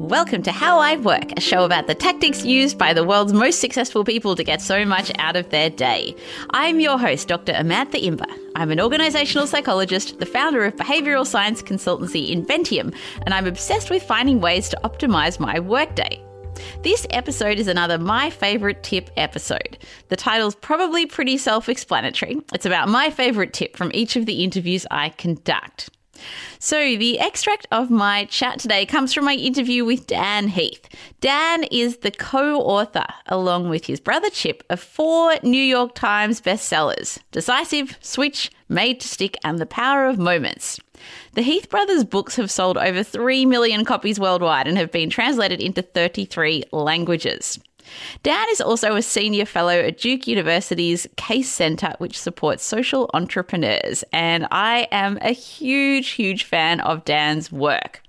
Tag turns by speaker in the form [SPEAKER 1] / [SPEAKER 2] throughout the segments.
[SPEAKER 1] Welcome to How I Work, a show about the tactics used by the world's most successful people to get so much out of their day. I'm your host, Dr. Amantha Imber. I'm an organizational psychologist, the founder of behavioral science consultancy Inventium, and I'm obsessed with finding ways to optimize my workday. This episode is another My Favorite Tip episode. The title's probably pretty self explanatory. It's about my favorite tip from each of the interviews I conduct. So, the extract of my chat today comes from my interview with Dan Heath. Dan is the co author, along with his brother Chip, of four New York Times bestsellers Decisive, Switch, Made to Stick, and The Power of Moments. The Heath brothers' books have sold over 3 million copies worldwide and have been translated into 33 languages. Dan is also a senior fellow at Duke University's Case Center, which supports social entrepreneurs. And I am a huge, huge fan of Dan's work.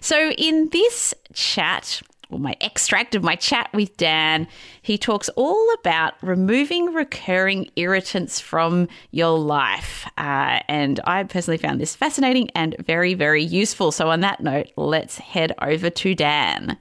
[SPEAKER 1] So, in this chat, or my extract of my chat with Dan, he talks all about removing recurring irritants from your life. Uh, and I personally found this fascinating and very, very useful. So, on that note, let's head over to Dan.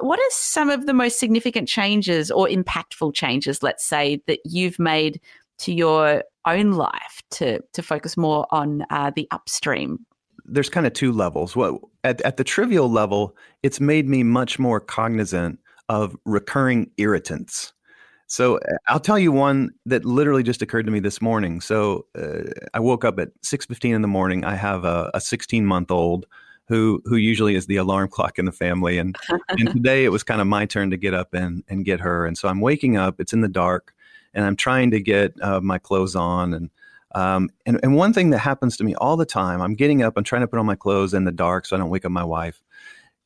[SPEAKER 1] What are some of the most significant changes or impactful changes, let's say, that you've made to your own life to, to focus more on uh, the upstream?
[SPEAKER 2] There's kind of two levels. Well, at, at the trivial level, it's made me much more cognizant of recurring irritants. So uh, I'll tell you one that literally just occurred to me this morning. So uh, I woke up at 6:15 in the morning. I have a 16 month old who who usually is the alarm clock in the family. And and today it was kind of my turn to get up and and get her. And so I'm waking up. It's in the dark, and I'm trying to get uh, my clothes on. And um, and and one thing that happens to me all the time, I'm getting up. I'm trying to put on my clothes in the dark so I don't wake up my wife.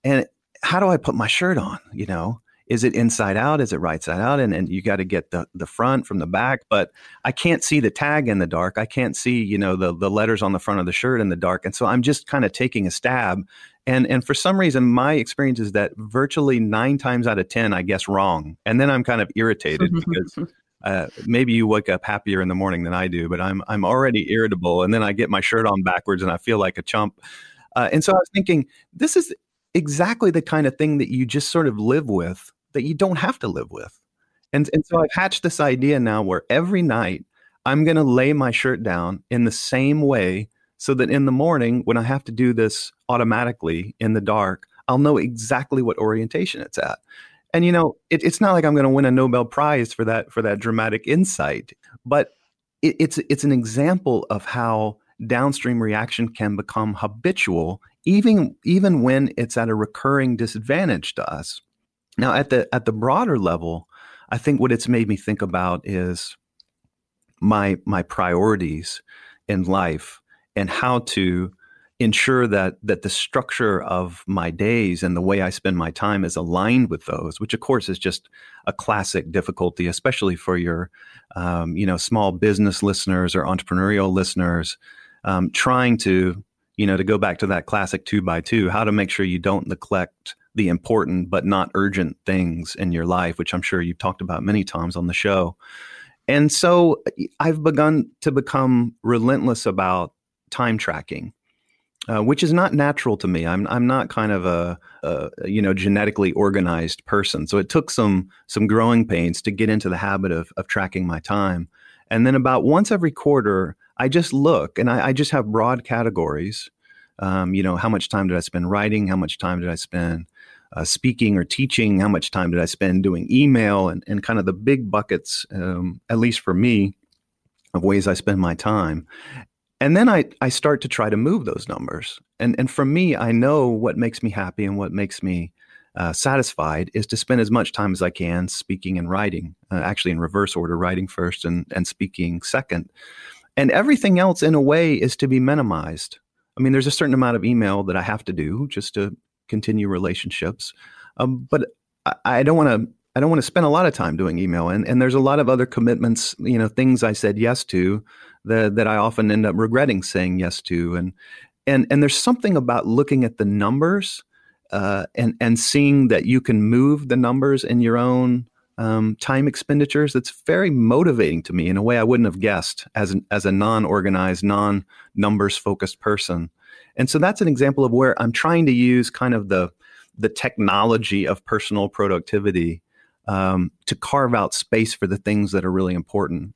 [SPEAKER 2] And how do I put my shirt on? You know, is it inside out? Is it right side out? And and you got to get the the front from the back, but I can't see the tag in the dark. I can't see you know the the letters on the front of the shirt in the dark, and so I'm just kind of taking a stab. And and for some reason, my experience is that virtually nine times out of ten, I guess wrong, and then I'm kind of irritated because. Uh, maybe you wake up happier in the morning than I do, but I'm I'm already irritable, and then I get my shirt on backwards and I feel like a chump. Uh, and so I was thinking, this is exactly the kind of thing that you just sort of live with that you don't have to live with. And, and so I've hatched this idea now where every night I'm going to lay my shirt down in the same way so that in the morning, when I have to do this automatically in the dark, I'll know exactly what orientation it's at. And you know, it, it's not like I'm going to win a Nobel Prize for that for that dramatic insight, but it, it's it's an example of how downstream reaction can become habitual, even even when it's at a recurring disadvantage to us. Now, at the at the broader level, I think what it's made me think about is my my priorities in life and how to ensure that that the structure of my days and the way I spend my time is aligned with those, which of course is just a classic difficulty, especially for your um, you know small business listeners or entrepreneurial listeners, um, trying to you know to go back to that classic two by two, how to make sure you don't neglect the important but not urgent things in your life, which I'm sure you've talked about many times on the show. And so I've begun to become relentless about time tracking. Uh, which is not natural to me. I'm I'm not kind of a, a, you know genetically organized person, so it took some some growing pains to get into the habit of of tracking my time. And then about once every quarter, I just look and I, I just have broad categories. Um, you know, how much time did I spend writing? How much time did I spend uh, speaking or teaching? How much time did I spend doing email and, and kind of the big buckets, um, at least for me, of ways I spend my time. And then I, I start to try to move those numbers. And, and for me, I know what makes me happy and what makes me uh, satisfied is to spend as much time as I can speaking and writing, uh, actually in reverse order, writing first and, and speaking second. And everything else, in a way, is to be minimized. I mean, there's a certain amount of email that I have to do just to continue relationships. Um, but I, I don't want to. I don't want to spend a lot of time doing email, and and there's a lot of other commitments. You know, things I said yes to that that I often end up regretting saying yes to, and and and there's something about looking at the numbers uh, and and seeing that you can move the numbers in your own um, time expenditures that's very motivating to me in a way I wouldn't have guessed as an, as a non-organized, non-numbers focused person. And so that's an example of where I'm trying to use kind of the the technology of personal productivity um, to carve out space for the things that are really important.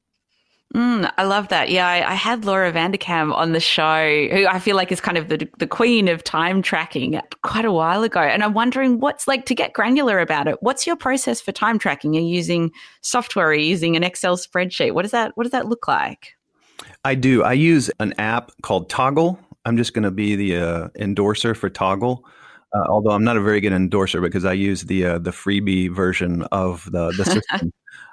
[SPEAKER 1] Mm, I love that. Yeah, I, I, had Laura Vanderkam on the show, who I feel like is kind of the the queen of time tracking quite a while ago. And I'm wondering what's like to get granular about it. What's your process for time tracking? Are you using software? Are you using an Excel spreadsheet? What does that What does that look like?
[SPEAKER 2] I do. I use an app called Toggl. I'm just going to be the uh, endorser for Toggl. Uh, although I'm not a very good endorser because I use the uh, the freebie version of the the system.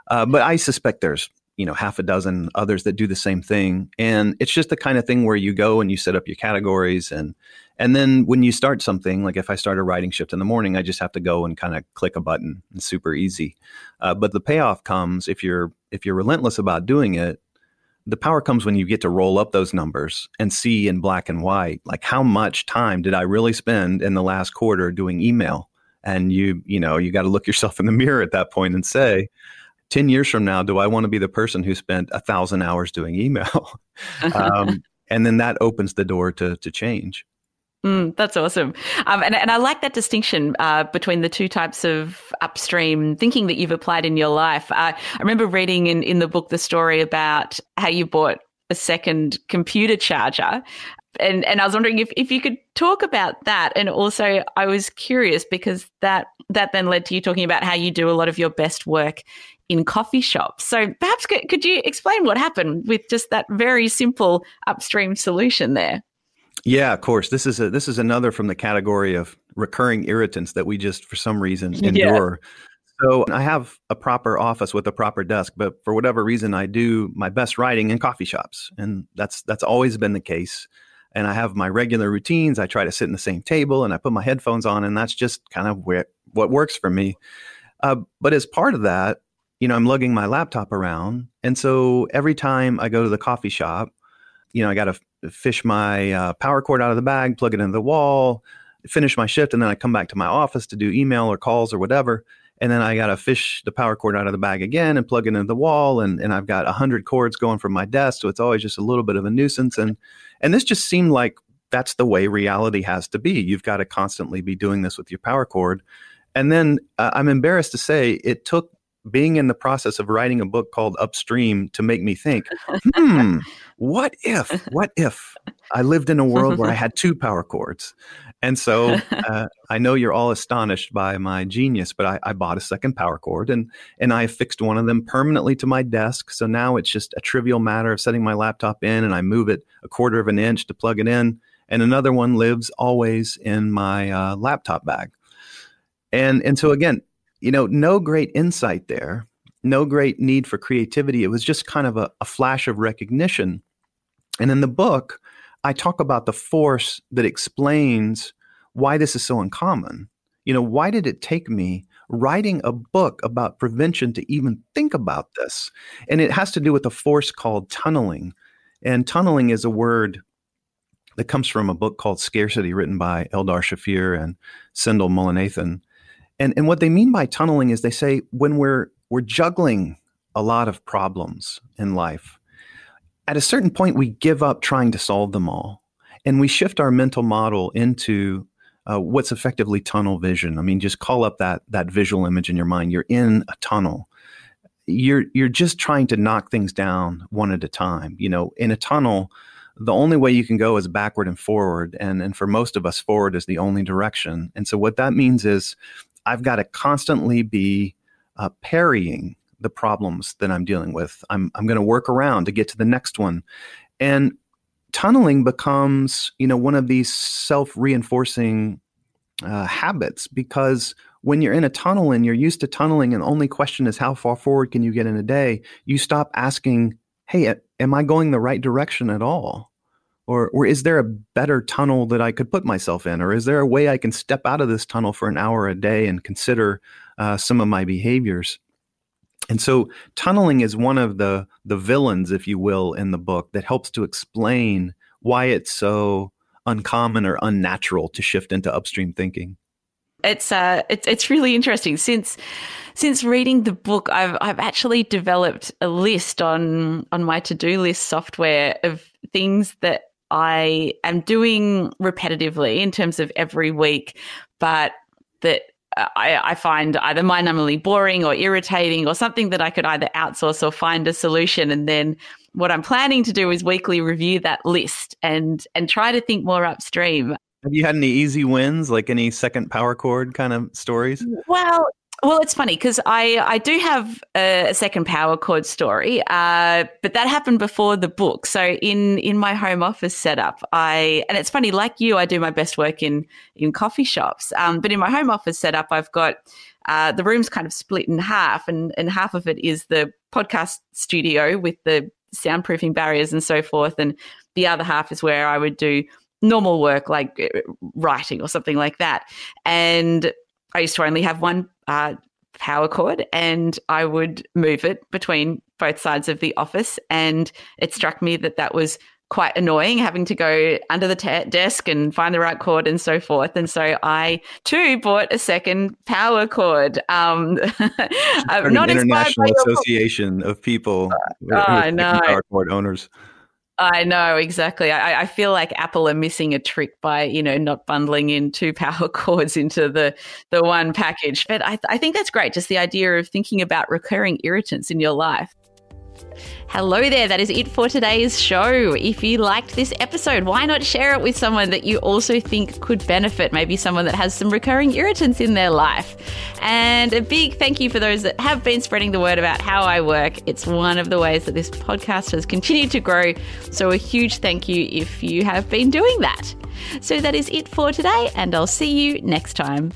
[SPEAKER 2] uh, but I suspect there's you know half a dozen others that do the same thing. And it's just the kind of thing where you go and you set up your categories and and then when you start something like if i start a writing shift in the morning i just have to go and kind of click a button. It's super easy. Uh, but the payoff comes if you're if you're relentless about doing it the power comes when you get to roll up those numbers and see in black and white like how much time did i really spend in the last quarter doing email? And you you know you got to look yourself in the mirror at that point and say 10 years from now, do I want to be the person who spent a thousand hours doing email? um, and then that opens the door to, to change.
[SPEAKER 1] Mm, that's awesome. Um, and, and I like that distinction uh, between the two types of upstream thinking that you've applied in your life. Uh, I remember reading in, in the book the story about how you bought a second computer charger. And, and I was wondering if, if you could talk about that. And also, I was curious because that, that then led to you talking about how you do a lot of your best work in coffee shops. So perhaps could, could you explain what happened with just that very simple upstream solution there?
[SPEAKER 2] Yeah, of course. This is a this is another from the category of recurring irritants that we just for some reason endure. Yeah. So I have a proper office with a proper desk, but for whatever reason I do my best writing in coffee shops. And that's that's always been the case. And I have my regular routines. I try to sit in the same table and I put my headphones on and that's just kind of where, what works for me. Uh, but as part of that, you know, I'm lugging my laptop around. And so every time I go to the coffee shop, you know, I got to fish my uh, power cord out of the bag, plug it into the wall, finish my shift, and then I come back to my office to do email or calls or whatever. And then I got to fish the power cord out of the bag again and plug it into the wall. And, and I've got a 100 cords going from my desk. So it's always just a little bit of a nuisance. And, and this just seemed like that's the way reality has to be. You've got to constantly be doing this with your power cord. And then uh, I'm embarrassed to say it took being in the process of writing a book called Upstream to make me think, hmm, what if, what if I lived in a world where I had two power cords? And so uh, I know you're all astonished by my genius, but I, I, bought a second power cord and and I fixed one of them permanently to my desk. So now it's just a trivial matter of setting my laptop in and I move it a quarter of an inch to plug it in. And another one lives always in my uh, laptop bag. And and so again, you know, no great insight there, no great need for creativity. It was just kind of a, a flash of recognition. And in the book, I talk about the force that explains why this is so uncommon. You know, why did it take me writing a book about prevention to even think about this? And it has to do with a force called tunneling. And tunneling is a word that comes from a book called Scarcity, written by Eldar Shafir and Sendhil Mullainathan. And and what they mean by tunneling is they say when we're we're juggling a lot of problems in life, at a certain point we give up trying to solve them all, and we shift our mental model into uh, what's effectively tunnel vision. I mean, just call up that that visual image in your mind. You're in a tunnel. You're you're just trying to knock things down one at a time. You know, in a tunnel, the only way you can go is backward and forward, and and for most of us, forward is the only direction. And so what that means is I've got to constantly be uh, parrying the problems that I'm dealing with. I'm, I'm going to work around to get to the next one. And tunneling becomes, you know, one of these self reinforcing uh, habits because when you're in a tunnel and you're used to tunneling and the only question is how far forward can you get in a day, you stop asking, hey, am I going the right direction at all? Or, or is there a better tunnel that I could put myself in? Or is there a way I can step out of this tunnel for an hour a day and consider uh, some of my behaviors? And so tunneling is one of the the villains, if you will, in the book that helps to explain why it's so uncommon or unnatural to shift into upstream thinking.
[SPEAKER 1] It's uh it's it's really interesting since since reading the book I've I've actually developed a list on on my to-do list software of things that I am doing repetitively in terms of every week, but that I, I, find either mind numbingly boring or irritating or something that I could either outsource or find a solution. And then what I'm planning to do is weekly review that list and and try to think more upstream.
[SPEAKER 2] Have you had any easy wins, like any second power cord kind of stories?
[SPEAKER 1] Well, well, it's funny because I, I do have a, second power cord story, uh, but that happened before the book. So in in my home office setup, I and it's funny, like you, I do my best work in in coffee shops. Um, but in my home office setup, I've got uh, the room's kind of split in half, and and half of it is the podcast studio with the soundproofing barriers and so forth, and the other half is where I would do normal work like uh, writing or something like that. And I used to only have one uh, power cord and I would move it between both sides of the office. And it struck me that that was quite annoying having to go under the te- desk and find the right cord and so forth. And so I too bought a second power cord. Um,
[SPEAKER 2] not an international association of people, uh, I know. power cord owners.
[SPEAKER 1] I know exactly. I, I, feel like Apple are missing a trick by you know not bundling in two power cords into the the one package. But I, I think that's great. Just the idea of thinking about recurring irritants in your life. Hello there, that is it for today's show. If you liked this episode, why not share it with someone that you also think could benefit? Maybe someone that has some recurring irritants in their life. And a big thank you for those that have been spreading the word about how I work. It's one of the ways that this podcast has continued to grow. So, a huge thank you if you have been doing that. So, that is it for today, and I'll see you next time.